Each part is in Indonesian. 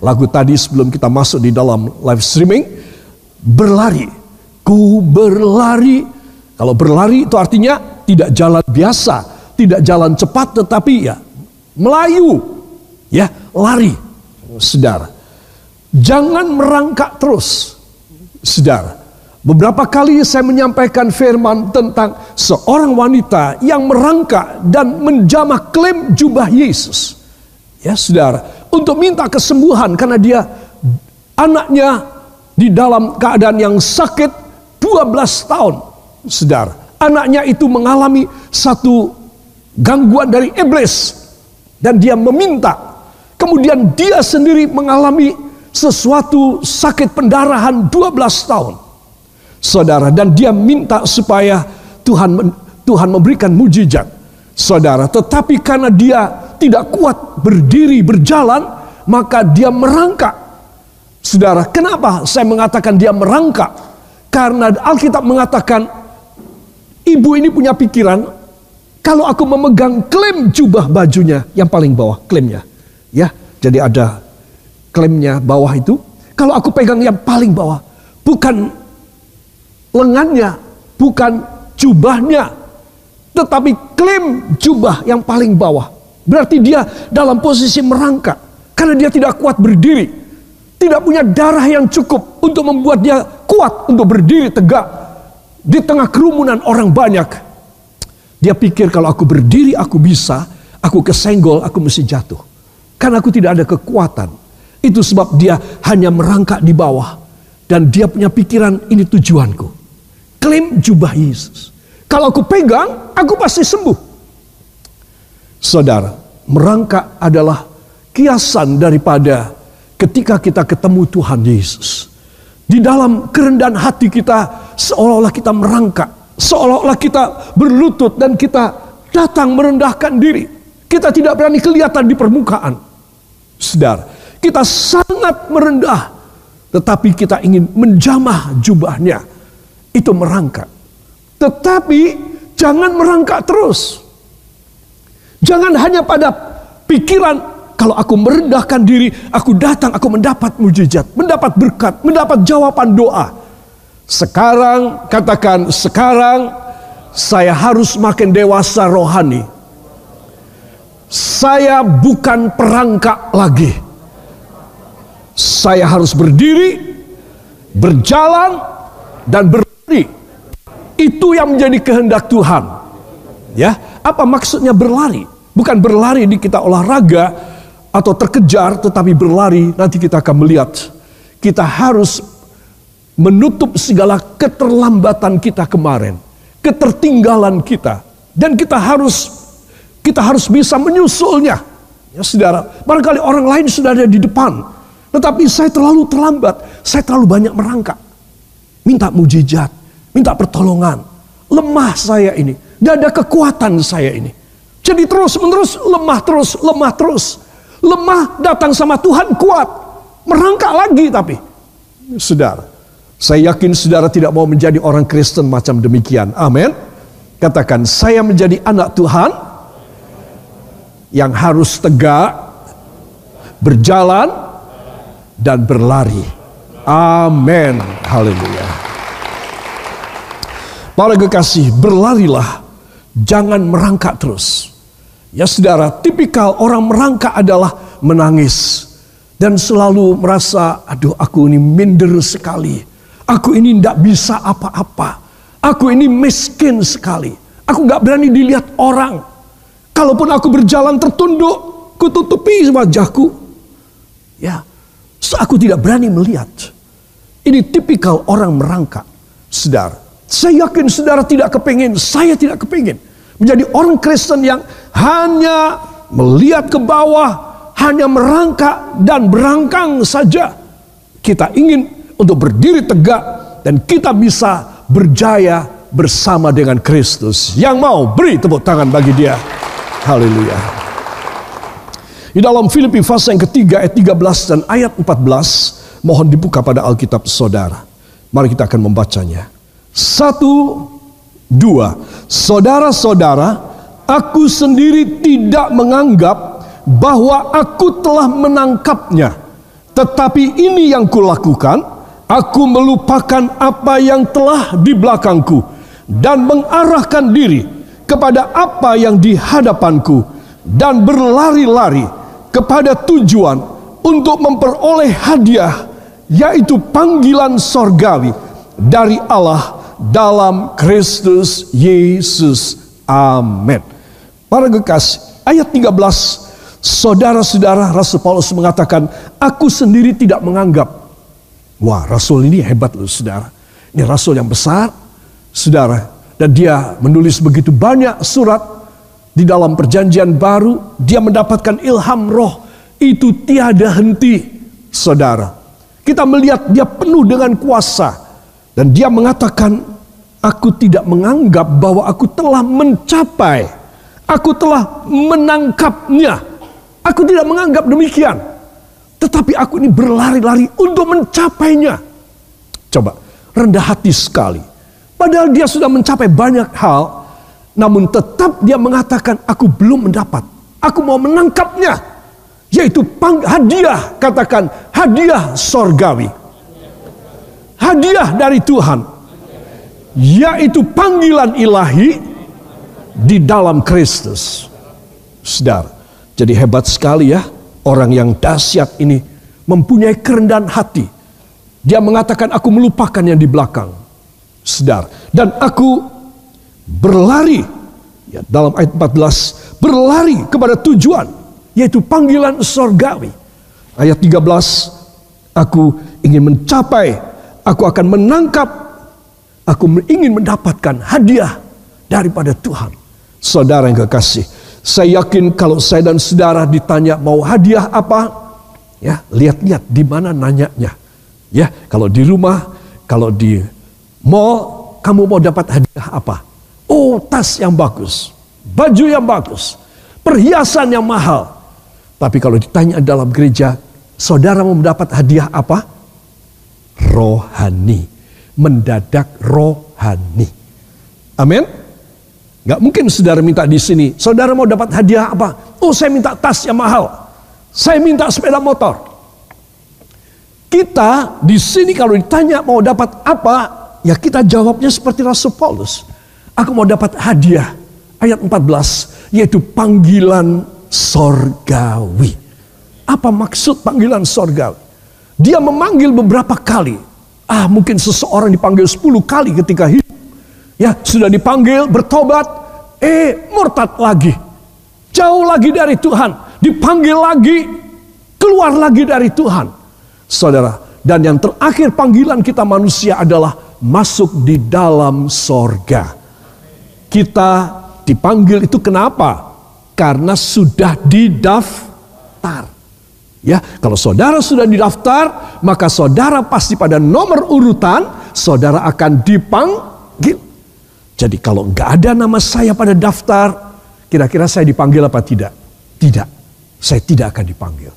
lagu tadi sebelum kita masuk di dalam live streaming, berlari. Ku berlari. Kalau berlari itu artinya tidak jalan biasa, tidak jalan cepat tetapi ya melayu. Ya, lari. Saudara. Jangan merangkak terus. Saudara. Beberapa kali saya menyampaikan firman tentang seorang wanita yang merangkak dan menjamah klaim jubah Yesus. Ya saudara, untuk minta kesembuhan karena dia anaknya di dalam keadaan yang sakit 12 tahun. Saudara, anaknya itu mengalami satu gangguan dari iblis dan dia meminta. Kemudian dia sendiri mengalami sesuatu sakit pendarahan 12 tahun saudara dan dia minta supaya Tuhan Tuhan memberikan mujizat saudara tetapi karena dia tidak kuat berdiri berjalan maka dia merangkak. Saudara kenapa saya mengatakan dia merangkak? Karena Alkitab mengatakan ibu ini punya pikiran kalau aku memegang klaim jubah bajunya yang paling bawah klaimnya. Ya jadi ada klaimnya bawah itu kalau aku pegang yang paling bawah bukan lengannya, bukan jubahnya, tetapi klaim jubah yang paling bawah. Berarti dia dalam posisi merangkak karena dia tidak kuat berdiri, tidak punya darah yang cukup untuk membuat dia kuat untuk berdiri tegak di tengah kerumunan orang banyak. Dia pikir kalau aku berdiri aku bisa, aku kesenggol, aku mesti jatuh. Karena aku tidak ada kekuatan. Itu sebab dia hanya merangkak di bawah. Dan dia punya pikiran ini tujuanku klaim jubah Yesus. Kalau aku pegang, aku pasti sembuh. Saudara, merangkak adalah kiasan daripada ketika kita ketemu Tuhan Yesus. Di dalam kerendahan hati kita, seolah-olah kita merangkak. Seolah-olah kita berlutut dan kita datang merendahkan diri. Kita tidak berani kelihatan di permukaan. Saudara, kita sangat merendah. Tetapi kita ingin menjamah jubahnya itu merangkak. Tetapi jangan merangkak terus. Jangan hanya pada pikiran kalau aku merendahkan diri, aku datang, aku mendapat mujizat, mendapat berkat, mendapat jawaban doa. Sekarang katakan sekarang saya harus makin dewasa rohani. Saya bukan perangkak lagi. Saya harus berdiri, berjalan, dan ber itu yang menjadi kehendak Tuhan. Ya, apa maksudnya berlari? Bukan berlari di kita olahraga atau terkejar, tetapi berlari nanti kita akan melihat. Kita harus menutup segala keterlambatan kita kemarin, ketertinggalan kita, dan kita harus kita harus bisa menyusulnya. Ya, saudara, barangkali orang lain sudah ada di depan, tetapi saya terlalu terlambat, saya terlalu banyak merangkak. Minta mujizat, minta pertolongan. Lemah saya ini, gak ada kekuatan saya ini. Jadi terus menerus lemah terus, lemah terus. Lemah datang sama Tuhan kuat. Merangkak lagi tapi. Saudara, saya yakin saudara tidak mau menjadi orang Kristen macam demikian. Amin. Katakan, saya menjadi anak Tuhan yang harus tegak, berjalan, dan berlari. Amin. Haleluya. Para kekasih, berlarilah, jangan merangkak terus. Ya saudara, tipikal orang merangkak adalah menangis. Dan selalu merasa, aduh aku ini minder sekali. Aku ini tidak bisa apa-apa. Aku ini miskin sekali. Aku nggak berani dilihat orang. Kalaupun aku berjalan tertunduk, kututupi wajahku. Ya, so aku tidak berani melihat. Ini tipikal orang merangkak. Saudara, saya yakin saudara tidak kepingin, saya tidak kepingin. Menjadi orang Kristen yang hanya melihat ke bawah, hanya merangkak dan berangkang saja. Kita ingin untuk berdiri tegak dan kita bisa berjaya bersama dengan Kristus. Yang mau beri tepuk tangan bagi dia. Haleluya. Di dalam Filipi pasal yang ketiga ayat 13 dan ayat 14 mohon dibuka pada Alkitab saudara. Mari kita akan membacanya. Satu, dua. Saudara-saudara, aku sendiri tidak menganggap bahwa aku telah menangkapnya. Tetapi ini yang kulakukan, aku melupakan apa yang telah di belakangku dan mengarahkan diri kepada apa yang di hadapanku dan berlari-lari kepada tujuan untuk memperoleh hadiah yaitu panggilan sorgawi dari Allah dalam Kristus Yesus. Amin. Para kekasih, ayat 13 Saudara-saudara, Rasul Paulus mengatakan, aku sendiri tidak menganggap. Wah, Rasul ini hebat loh, saudara. Ini Rasul yang besar, saudara. Dan dia menulis begitu banyak surat di dalam perjanjian baru. Dia mendapatkan ilham roh. Itu tiada henti, saudara. Kita melihat dia penuh dengan kuasa. Dan dia mengatakan, aku tidak menganggap bahwa aku telah mencapai. Aku telah menangkapnya Aku tidak menganggap demikian. Tetapi aku ini berlari-lari untuk mencapainya. Coba, rendah hati sekali. Padahal dia sudah mencapai banyak hal. Namun tetap dia mengatakan, aku belum mendapat. Aku mau menangkapnya. Yaitu hadiah, katakan hadiah sorgawi. Hadiah dari Tuhan. Yaitu panggilan ilahi di dalam Kristus. Saudara, jadi hebat sekali ya orang yang dahsyat ini mempunyai kerendahan hati. Dia mengatakan aku melupakan yang di belakang. Sedar. Dan aku berlari ya, dalam ayat 14 berlari kepada tujuan yaitu panggilan sorgawi. Ayat 13 aku ingin mencapai, aku akan menangkap, aku ingin mendapatkan hadiah daripada Tuhan. Saudara yang kekasih, saya yakin kalau saya dan saudara ditanya mau hadiah apa, ya lihat-lihat di mana nanyanya. Ya, kalau di rumah, kalau di mall, kamu mau dapat hadiah apa? Oh, tas yang bagus, baju yang bagus, perhiasan yang mahal. Tapi kalau ditanya dalam gereja, saudara mau mendapat hadiah apa? Rohani, mendadak rohani. Amin. Gak mungkin saudara minta di sini. Saudara mau dapat hadiah apa? Oh saya minta tas yang mahal. Saya minta sepeda motor. Kita di sini kalau ditanya mau dapat apa, ya kita jawabnya seperti Rasul Paulus. Aku mau dapat hadiah. Ayat 14, yaitu panggilan sorgawi. Apa maksud panggilan sorgawi? Dia memanggil beberapa kali. Ah mungkin seseorang dipanggil 10 kali ketika hidup. Ya, sudah dipanggil, bertobat, eh murtad lagi. Jauh lagi dari Tuhan, dipanggil lagi, keluar lagi dari Tuhan. Saudara, dan yang terakhir panggilan kita manusia adalah masuk di dalam sorga. Kita dipanggil itu kenapa? Karena sudah didaftar. Ya, kalau saudara sudah didaftar, maka saudara pasti pada nomor urutan, saudara akan dipanggil. Jadi kalau nggak ada nama saya pada daftar, kira-kira saya dipanggil apa tidak? Tidak, saya tidak akan dipanggil.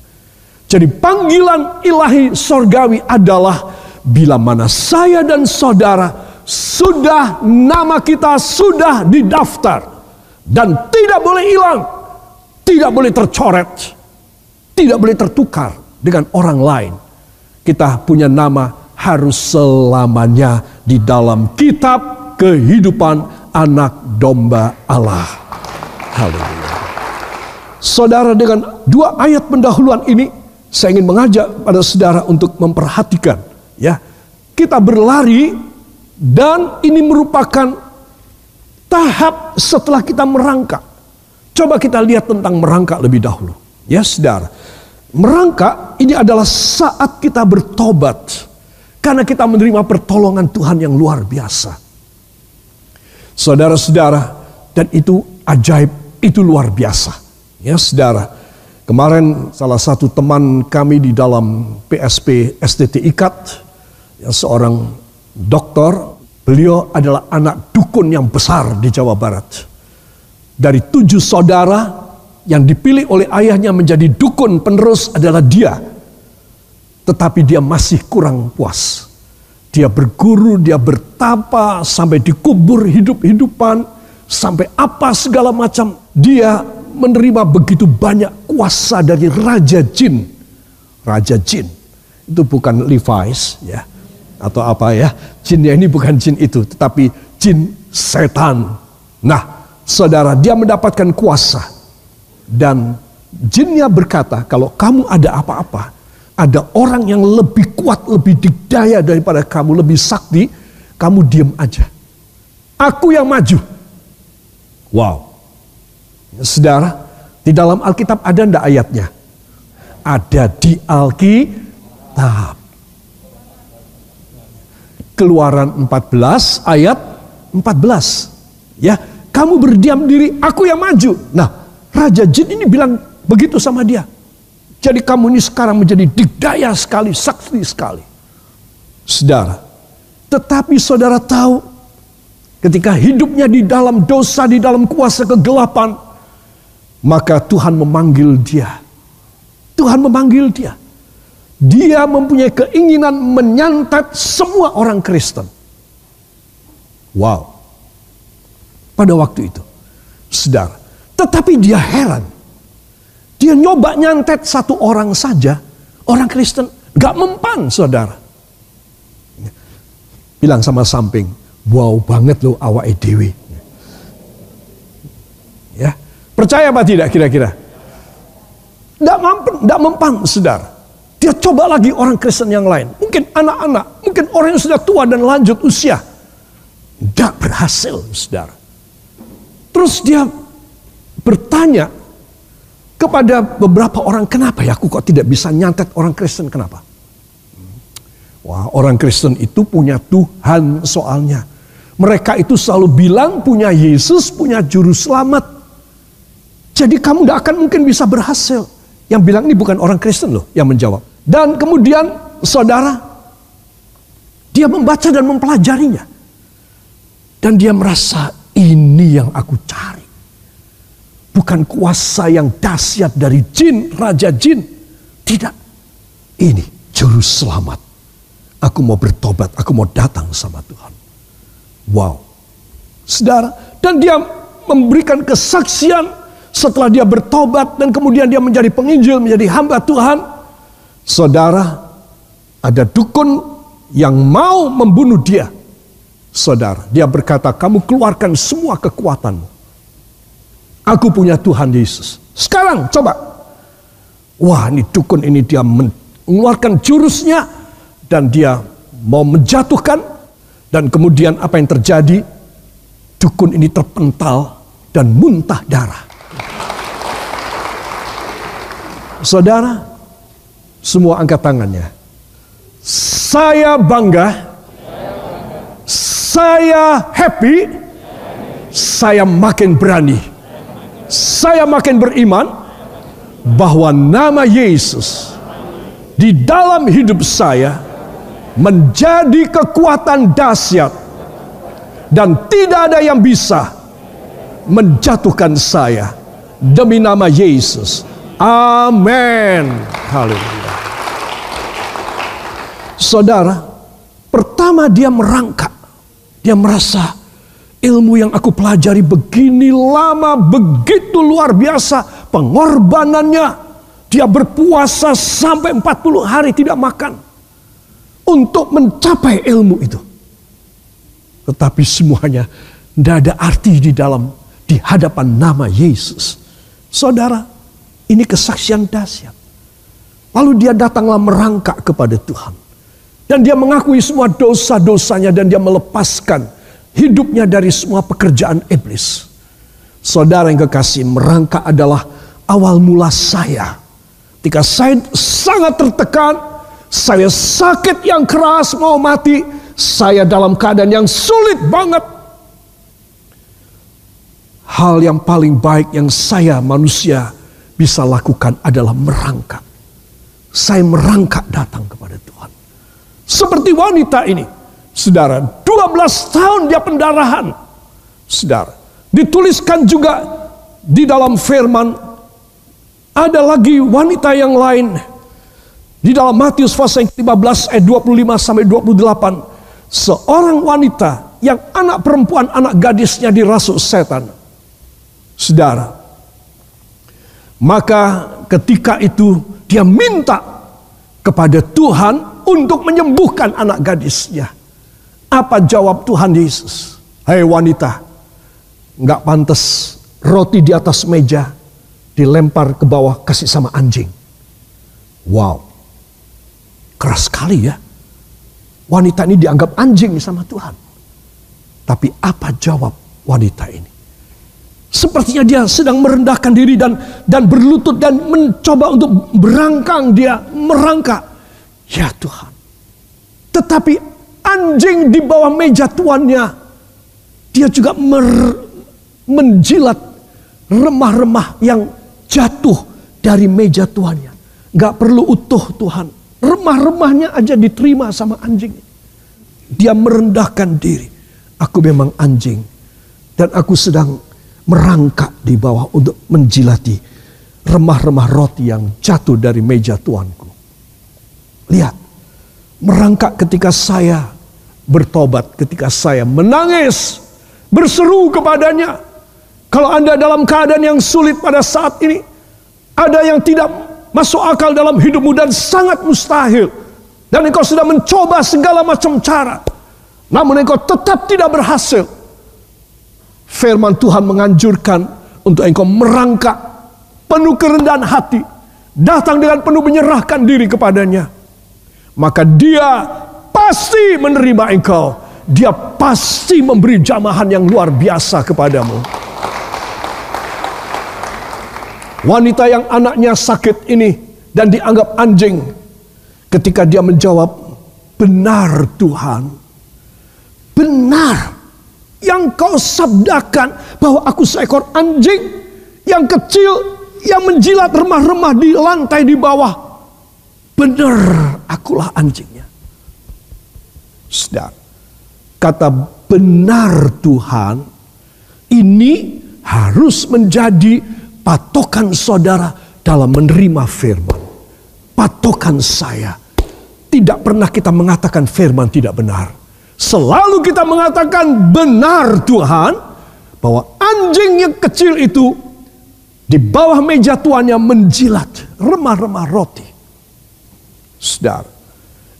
Jadi panggilan ilahi sorgawi adalah bila mana saya dan saudara sudah nama kita sudah didaftar dan tidak boleh hilang, tidak boleh tercoret, tidak boleh tertukar dengan orang lain. Kita punya nama harus selamanya di dalam kitab kehidupan anak domba Allah. Haleluya. Saudara dengan dua ayat pendahuluan ini saya ingin mengajak pada saudara untuk memperhatikan ya. Kita berlari dan ini merupakan tahap setelah kita merangkak. Coba kita lihat tentang merangkak lebih dahulu. Ya saudara. Merangkak ini adalah saat kita bertobat. Karena kita menerima pertolongan Tuhan yang luar biasa. Saudara-saudara, dan itu ajaib, itu luar biasa. Ya saudara, kemarin salah satu teman kami di dalam PSP STT Ikat, ya, seorang dokter, beliau adalah anak dukun yang besar di Jawa Barat. Dari tujuh saudara yang dipilih oleh ayahnya menjadi dukun penerus adalah dia. Tetapi dia masih kurang puas. Dia berguru, dia bertapa sampai dikubur hidup-hidupan, sampai apa segala macam. Dia menerima begitu banyak kuasa dari Raja Jin. Raja Jin. Itu bukan Levi's ya. Atau apa ya. Jinnya ini bukan jin itu. Tetapi jin setan. Nah saudara dia mendapatkan kuasa. Dan jinnya berkata kalau kamu ada apa-apa. Ada orang yang lebih kuat, lebih dikdaya daripada kamu, lebih sakti. Kamu diam aja. Aku yang maju. Wow. Saudara, di dalam Alkitab ada ndak ayatnya? Ada di Alkitab. Keluaran 14 ayat 14. Ya, kamu berdiam diri, aku yang maju. Nah, Raja Jin ini bilang begitu sama dia. Jadi kamu ini sekarang menjadi dikdaya sekali, sakti sekali. Saudara, tetapi saudara tahu ketika hidupnya di dalam dosa, di dalam kuasa kegelapan, maka Tuhan memanggil dia. Tuhan memanggil dia. Dia mempunyai keinginan menyantet semua orang Kristen. Wow. Pada waktu itu. Sedar. Tetapi dia heran. Dia nyoba nyantet satu orang saja. Orang Kristen. Gak mempan saudara. Bilang sama samping wow banget loh awak edw. Ya, percaya apa tidak kira-kira? Tidak mampu, tidak mempan, saudara. Dia coba lagi orang Kristen yang lain. Mungkin anak-anak, mungkin orang yang sudah tua dan lanjut usia. Tidak berhasil, saudara. Terus dia bertanya kepada beberapa orang, kenapa ya aku kok tidak bisa nyantet orang Kristen, kenapa? Wah, orang Kristen itu punya Tuhan soalnya. Mereka itu selalu bilang punya Yesus, punya juru selamat. Jadi kamu tidak akan mungkin bisa berhasil. Yang bilang ini bukan orang Kristen loh yang menjawab. Dan kemudian saudara, dia membaca dan mempelajarinya. Dan dia merasa ini yang aku cari. Bukan kuasa yang dahsyat dari jin, raja jin. Tidak. Ini juru selamat. Aku mau bertobat, aku mau datang sama Tuhan. Wow. Saudara, dan dia memberikan kesaksian setelah dia bertobat dan kemudian dia menjadi penginjil, menjadi hamba Tuhan. Saudara, ada dukun yang mau membunuh dia. Saudara, dia berkata, kamu keluarkan semua kekuatanmu. Aku punya Tuhan Yesus. Sekarang coba. Wah, ini dukun ini dia mengeluarkan jurusnya dan dia mau menjatuhkan dan kemudian apa yang terjadi? Dukun ini terpental dan muntah darah. Saudara, semua angkat tangannya. Saya bangga, saya happy, saya makin berani, saya makin beriman bahwa nama Yesus di dalam hidup saya menjadi kekuatan dahsyat dan tidak ada yang bisa menjatuhkan saya demi nama Yesus. Amin. Haleluya. Saudara, pertama dia merangkak. Dia merasa ilmu yang aku pelajari begini lama, begitu luar biasa pengorbanannya. Dia berpuasa sampai 40 hari tidak makan untuk mencapai ilmu itu. Tetapi semuanya tidak ada arti di dalam di hadapan nama Yesus. Saudara, ini kesaksian dahsyat. Lalu dia datanglah merangkak kepada Tuhan. Dan dia mengakui semua dosa-dosanya dan dia melepaskan hidupnya dari semua pekerjaan iblis. Saudara yang kekasih, merangkak adalah awal mula saya. Ketika saya sangat tertekan, saya sakit yang keras mau mati. Saya dalam keadaan yang sulit banget. Hal yang paling baik yang saya manusia bisa lakukan adalah merangkak. Saya merangkak datang kepada Tuhan. Seperti wanita ini. Saudara, 12 tahun dia pendarahan. Saudara, dituliskan juga di dalam firman ada lagi wanita yang lain di dalam Matius pasal yang 15 ayat 25 sampai 28, seorang wanita yang anak perempuan, anak gadisnya dirasuk setan. Saudara, Maka ketika itu dia minta kepada Tuhan untuk menyembuhkan anak gadisnya. Apa jawab Tuhan Yesus? Hai wanita, nggak pantas roti di atas meja dilempar ke bawah kasih sama anjing. Wow, keras sekali ya. Wanita ini dianggap anjing sama Tuhan. Tapi apa jawab wanita ini? Sepertinya dia sedang merendahkan diri dan dan berlutut dan mencoba untuk berangkang dia merangkak. Ya Tuhan. Tetapi anjing di bawah meja tuannya dia juga mer, menjilat remah-remah yang jatuh dari meja tuannya. Gak perlu utuh Tuhan. Remah-remahnya aja diterima sama anjing. Dia merendahkan diri. Aku memang anjing. Dan aku sedang merangkak di bawah untuk menjilati remah-remah roti yang jatuh dari meja tuanku. Lihat, merangkak ketika saya bertobat, ketika saya menangis, berseru kepadanya. Kalau Anda dalam keadaan yang sulit pada saat ini, ada yang tidak masuk akal dalam hidupmu dan sangat mustahil. Dan engkau sudah mencoba segala macam cara. Namun engkau tetap tidak berhasil. Firman Tuhan menganjurkan untuk engkau merangkak penuh kerendahan hati. Datang dengan penuh menyerahkan diri kepadanya. Maka dia pasti menerima engkau. Dia pasti memberi jamahan yang luar biasa kepadamu. Wanita yang anaknya sakit ini dan dianggap anjing. Ketika dia menjawab, benar Tuhan. Benar yang kau sabdakan bahwa aku seekor anjing yang kecil yang menjilat remah-remah di lantai di bawah. Benar akulah anjingnya. Sedar. Kata benar Tuhan ini harus menjadi patokan saudara dalam menerima firman. Patokan saya. Tidak pernah kita mengatakan firman tidak benar. Selalu kita mengatakan benar Tuhan. Bahwa anjing yang kecil itu di bawah meja tuannya menjilat remah-remah roti. Saudara,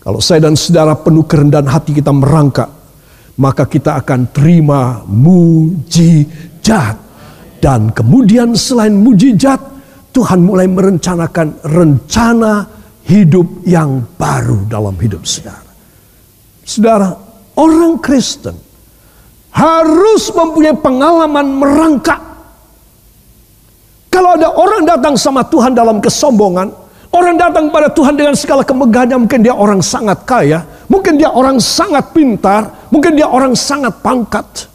kalau saya dan saudara penuh kerendahan hati kita merangkak, maka kita akan terima mujizat dan kemudian selain mujizat, Tuhan mulai merencanakan rencana hidup yang baru dalam hidup saudara. Saudara, orang Kristen harus mempunyai pengalaman merangkak. Kalau ada orang datang sama Tuhan dalam kesombongan, orang datang pada Tuhan dengan segala kemegahannya, mungkin dia orang sangat kaya, mungkin dia orang sangat pintar, mungkin dia orang sangat pangkat.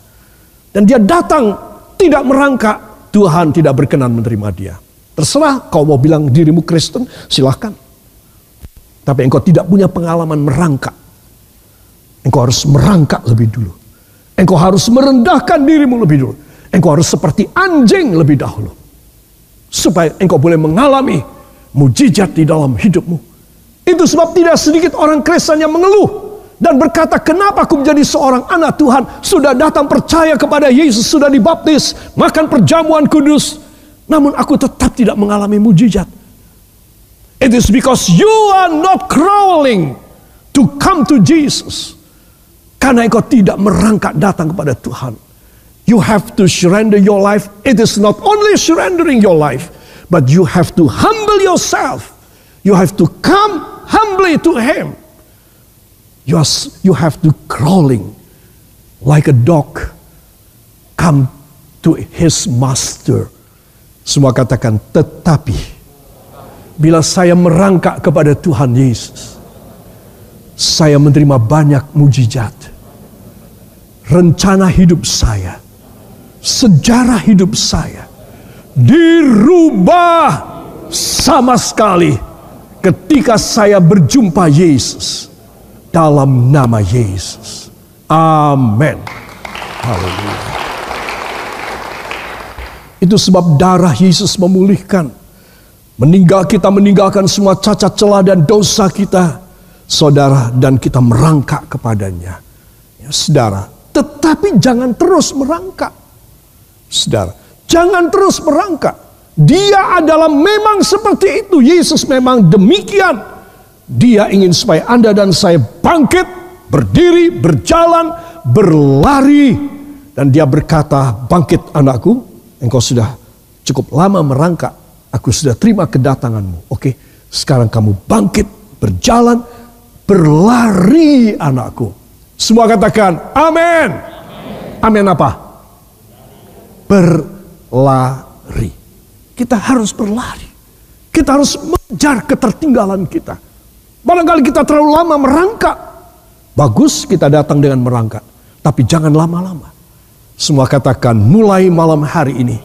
Dan dia datang tidak merangkak, Tuhan tidak berkenan menerima dia. Terserah kau mau bilang dirimu Kristen, silahkan. Tapi engkau tidak punya pengalaman merangkak. Engkau harus merangkak lebih dulu. Engkau harus merendahkan dirimu lebih dulu. Engkau harus seperti anjing lebih dahulu. Supaya engkau boleh mengalami mujizat di dalam hidupmu. Itu sebab tidak sedikit orang Kristen yang mengeluh dan berkata, "Kenapa aku menjadi seorang anak Tuhan? Sudah datang percaya kepada Yesus, sudah dibaptis, makan perjamuan kudus, namun aku tetap tidak mengalami mujizat." It is because you are not crawling to come to Jesus. Karena engkau tidak merangkak datang kepada Tuhan. You have to surrender your life. It is not only surrendering your life, but you have to humble yourself. You have to come humbly to Him. You, are, you have to crawling like a dog come to his master. Semua katakan tetapi bila saya merangkak kepada Tuhan Yesus, saya menerima banyak mujizat. Rencana hidup saya, sejarah hidup saya dirubah sama sekali ketika saya berjumpa Yesus dalam nama Yesus. Amin. Haleluya. Itu sebab darah Yesus memulihkan. Meninggal kita meninggalkan semua cacat celah dan dosa kita. Saudara dan kita merangkak kepadanya. Ya, saudara, tetapi jangan terus merangkak. Saudara, jangan terus merangkak. Dia adalah memang seperti itu. Yesus memang demikian. Dia ingin supaya Anda dan saya bangkit, berdiri, berjalan, berlari. Dan dia berkata, bangkit anakku, engkau sudah cukup lama merangkak. Aku sudah terima kedatanganmu. Oke, sekarang kamu bangkit, berjalan, berlari anakku. Semua katakan, amin. Amin apa? Berlari. Kita harus berlari. Kita harus mengejar ketertinggalan kita. Barangkali kita terlalu lama merangkak. Bagus kita datang dengan merangkak. Tapi jangan lama-lama. Semua katakan mulai malam hari ini.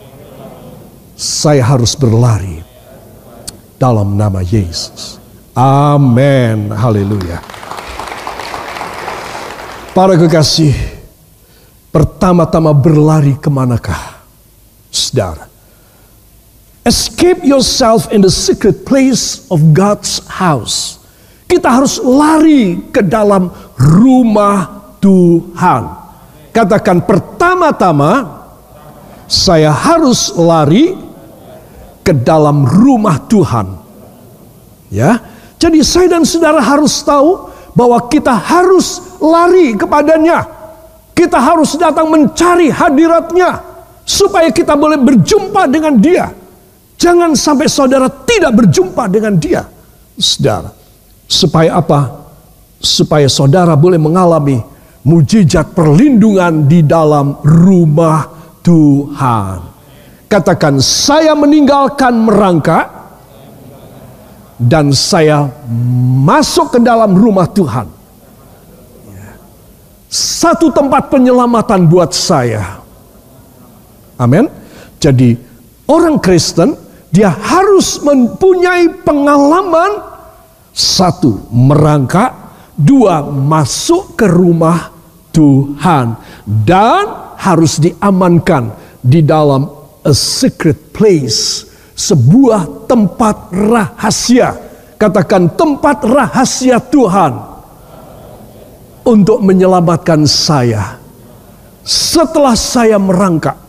Saya harus berlari. Dalam nama Yesus. Amin. Haleluya. Para kekasih, pertama-tama berlari ke manakah? Saudara, escape yourself in the secret place of God's house. Kita harus lari ke dalam rumah Tuhan. Katakan pertama-tama, saya harus lari ke dalam rumah Tuhan. Ya, jadi saya dan saudara harus tahu bahwa kita harus lari kepadanya. Kita harus datang mencari hadiratnya supaya kita boleh berjumpa dengan dia. Jangan sampai saudara tidak berjumpa dengan dia. Saudara, supaya apa? Supaya saudara boleh mengalami mujizat perlindungan di dalam rumah Tuhan. Katakan, saya meninggalkan merangkak dan saya masuk ke dalam rumah Tuhan. Satu tempat penyelamatan buat saya. Amin. Jadi orang Kristen dia harus mempunyai pengalaman satu merangkak, dua masuk ke rumah Tuhan dan harus diamankan di dalam a secret place sebuah tempat rahasia. Katakan tempat rahasia Tuhan untuk menyelamatkan saya setelah saya merangkak.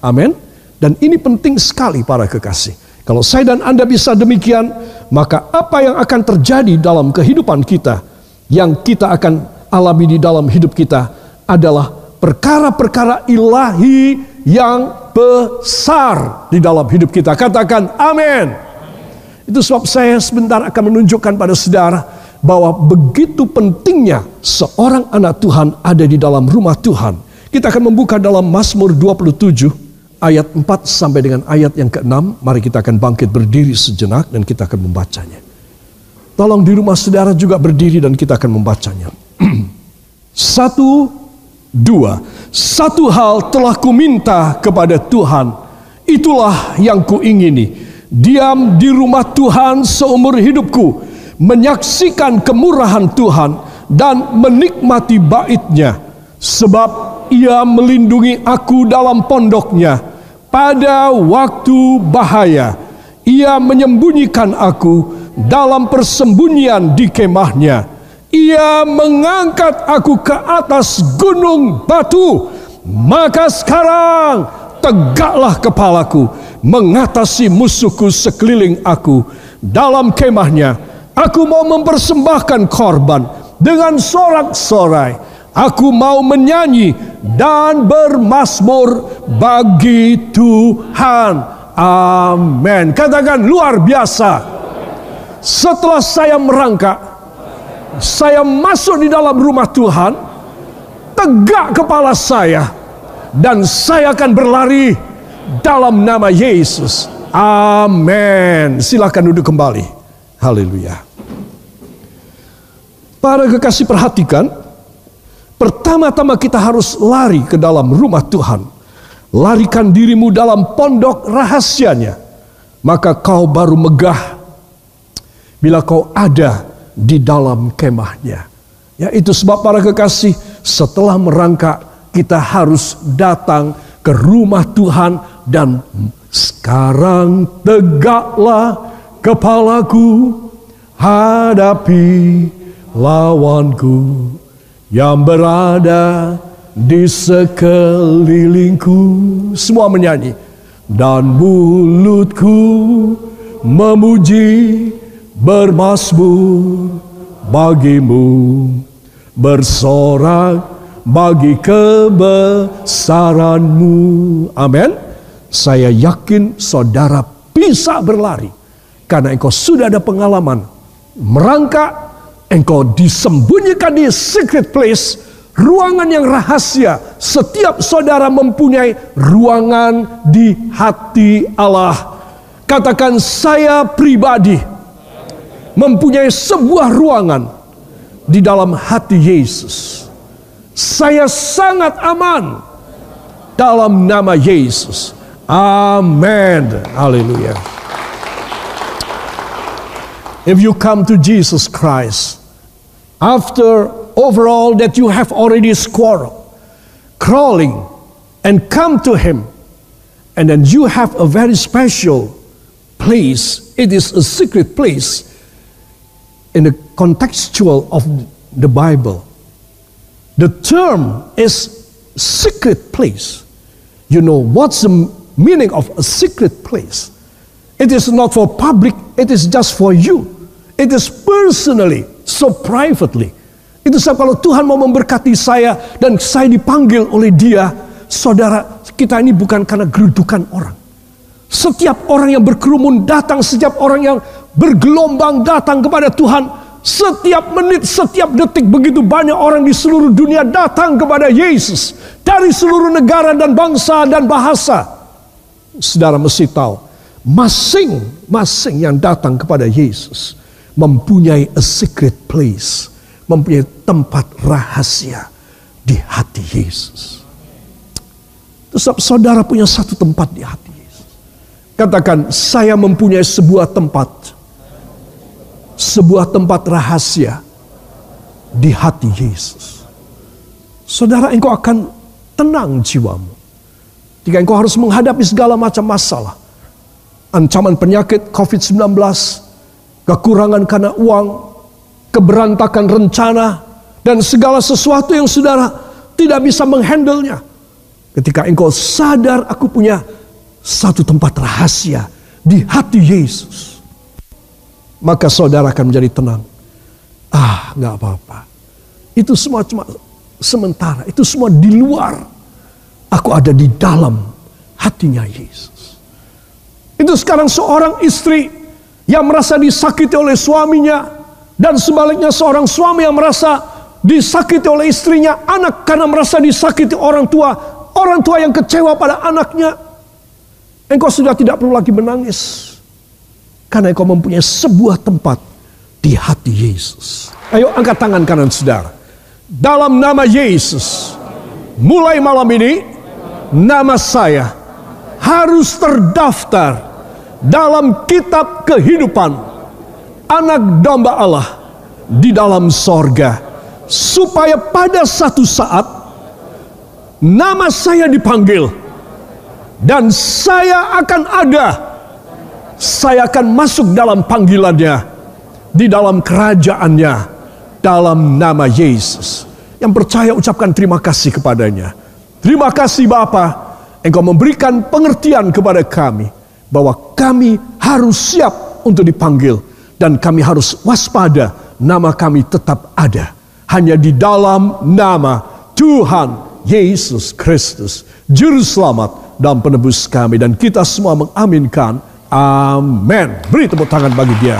Amin. Dan ini penting sekali para kekasih. Kalau saya dan Anda bisa demikian, maka apa yang akan terjadi dalam kehidupan kita yang kita akan alami di dalam hidup kita adalah perkara-perkara ilahi yang besar di dalam hidup kita. Katakan amin. Itu sebab saya sebentar akan menunjukkan pada saudara bahwa begitu pentingnya seorang anak Tuhan ada di dalam rumah Tuhan. Kita akan membuka dalam Mazmur 27 ayat 4 sampai dengan ayat yang ke-6. Mari kita akan bangkit berdiri sejenak dan kita akan membacanya. Tolong di rumah saudara juga berdiri dan kita akan membacanya. Satu Dua, satu hal telah kuminta kepada Tuhan, itulah yang kuingini. Diam di rumah Tuhan seumur hidupku, menyaksikan kemurahan Tuhan dan menikmati baitnya. Sebab ia melindungi aku dalam pondoknya pada waktu bahaya. Ia menyembunyikan aku dalam persembunyian di kemahnya ia mengangkat aku ke atas gunung batu. Maka sekarang tegaklah kepalaku mengatasi musuhku sekeliling aku. Dalam kemahnya aku mau mempersembahkan korban dengan sorak-sorai. Aku mau menyanyi dan bermasmur bagi Tuhan. Amin. Katakan luar biasa. Setelah saya merangkak saya masuk di dalam rumah Tuhan, tegak kepala saya, dan saya akan berlari dalam nama Yesus. Amin. Silakan duduk kembali. Haleluya. Para kekasih perhatikan, pertama-tama kita harus lari ke dalam rumah Tuhan. Larikan dirimu dalam pondok rahasianya, maka kau baru megah bila kau ada di dalam kemahnya. Ya itu sebab para kekasih setelah merangkak kita harus datang ke rumah Tuhan dan sekarang tegaklah kepalaku hadapi lawanku yang berada di sekelilingku. Semua menyanyi. dan mulutku memuji bermasmur bagimu bersorak bagi kebesaranmu amin saya yakin saudara bisa berlari karena engkau sudah ada pengalaman merangkak engkau disembunyikan di secret place ruangan yang rahasia. Setiap saudara mempunyai ruangan di hati Allah. Katakan saya pribadi mempunyai sebuah ruangan di dalam hati Yesus. Saya sangat aman dalam nama Yesus. Amin. Haleluya. If you come to Jesus Christ after overall that you have already squirrel, crawling, and come to Him. And then you have a very special place. It is a secret place in the contextual of the Bible. The term is secret place. You know what's the meaning of a secret place? It is not for public, it is just for you. It is personally, so privately. Itu sebab kalau Tuhan mau memberkati saya dan saya dipanggil oleh dia, saudara, kita ini bukan karena gerudukan orang. Setiap orang yang berkerumun datang, setiap orang yang bergelombang datang kepada Tuhan, setiap menit, setiap detik begitu banyak orang di seluruh dunia datang kepada Yesus dari seluruh negara dan bangsa dan bahasa. Saudara mesti tahu, masing-masing yang datang kepada Yesus mempunyai a secret place mempunyai tempat rahasia di hati Yesus. Terus saudara punya satu tempat di hati Yesus. Katakan, saya mempunyai sebuah tempat. Sebuah tempat rahasia di hati Yesus. Saudara, engkau akan tenang jiwamu. Jika engkau harus menghadapi segala macam masalah. Ancaman penyakit COVID-19, kekurangan karena uang, keberantakan rencana, dan segala sesuatu yang saudara tidak bisa menghandlenya. Ketika engkau sadar aku punya satu tempat rahasia di hati Yesus. Maka saudara akan menjadi tenang. Ah, nggak apa-apa. Itu semua cuma sementara. Itu semua di luar. Aku ada di dalam hatinya Yesus. Itu sekarang seorang istri yang merasa disakiti oleh suaminya dan sebaliknya seorang suami yang merasa disakiti oleh istrinya, anak karena merasa disakiti orang tua, orang tua yang kecewa pada anaknya. Engkau sudah tidak perlu lagi menangis. Karena engkau mempunyai sebuah tempat di hati Yesus. Ayo angkat tangan kanan saudara. Dalam nama Yesus, mulai malam ini, nama saya harus terdaftar dalam kitab kehidupan anak domba Allah di dalam sorga. Supaya pada satu saat nama saya dipanggil dan saya akan ada. Saya akan masuk dalam panggilannya di dalam kerajaannya dalam nama Yesus. Yang percaya ucapkan terima kasih kepadanya. Terima kasih Bapa, Engkau memberikan pengertian kepada kami bahwa kami harus siap untuk dipanggil dan kami harus waspada nama kami tetap ada. Hanya di dalam nama Tuhan Yesus Kristus juru selamat dan penebus kami. Dan kita semua mengaminkan amin beri tepuk tangan bagi dia.